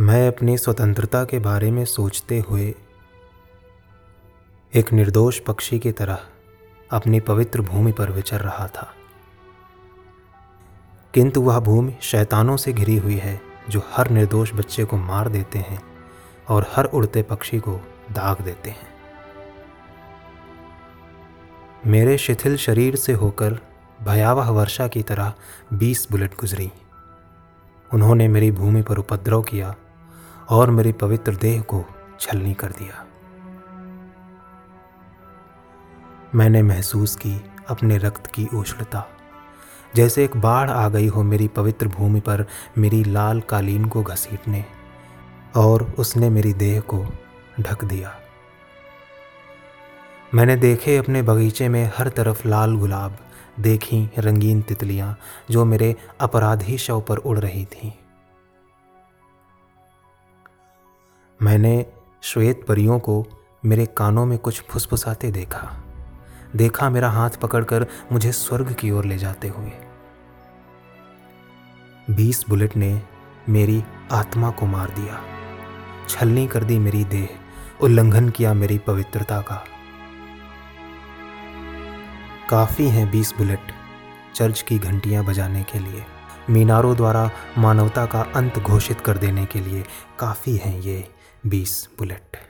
मैं अपनी स्वतंत्रता के बारे में सोचते हुए एक निर्दोष पक्षी की तरह अपनी पवित्र भूमि पर विचर रहा था। किंतु वह भूमि शैतानों से घिरी हुई है, जो हर निर्दोष बच्चे को मार देते हैं और हर उड़ते पक्षी को दाग देते हैं। मेरे शिथिल शरीर से होकर भयावह वर्षा की तरह बीस बुलेट गुजरी। उन्होंने मेरी भूमि पर उपद्रव किया और मेरी पवित्र देह को छलनी कर दिया। मैंने महसूस की अपने रक्त की उष्णता। जैसे एक बाढ़ आ गई हो मेरी पवित्र भूमि पर मेरी लाल कालीन को घसीटने और उसने मेरी देह को ढक दिया। मैंने देखे अपने बगीचे में हर तरफ़ लाल गुलाब, देखी रंगीन तितलियाँ जो मेरे अपराधी शव पर उड़ रही थीं। मैंने श्वेत परियों को मेरे कानों में कुछ फुसफुसाते देखा। देखा मेरा हाथ पकड़कर मुझे स्वर्ग की ओर ले जाते हुए। बीस बुलेट ने मेरी आत्मा को मार दिया। छलनी कर दी मेरी देह उल्लंघन किया मेरी पवित्रता का। काफ़ी हैं बीस बुलेट चर्च की घंटियाँ बजाने के लिए। मीनारों द्वारा मानवता का अंत घोषित कर देने के लिए काफ़ी हैं ये। बीस बुलेट।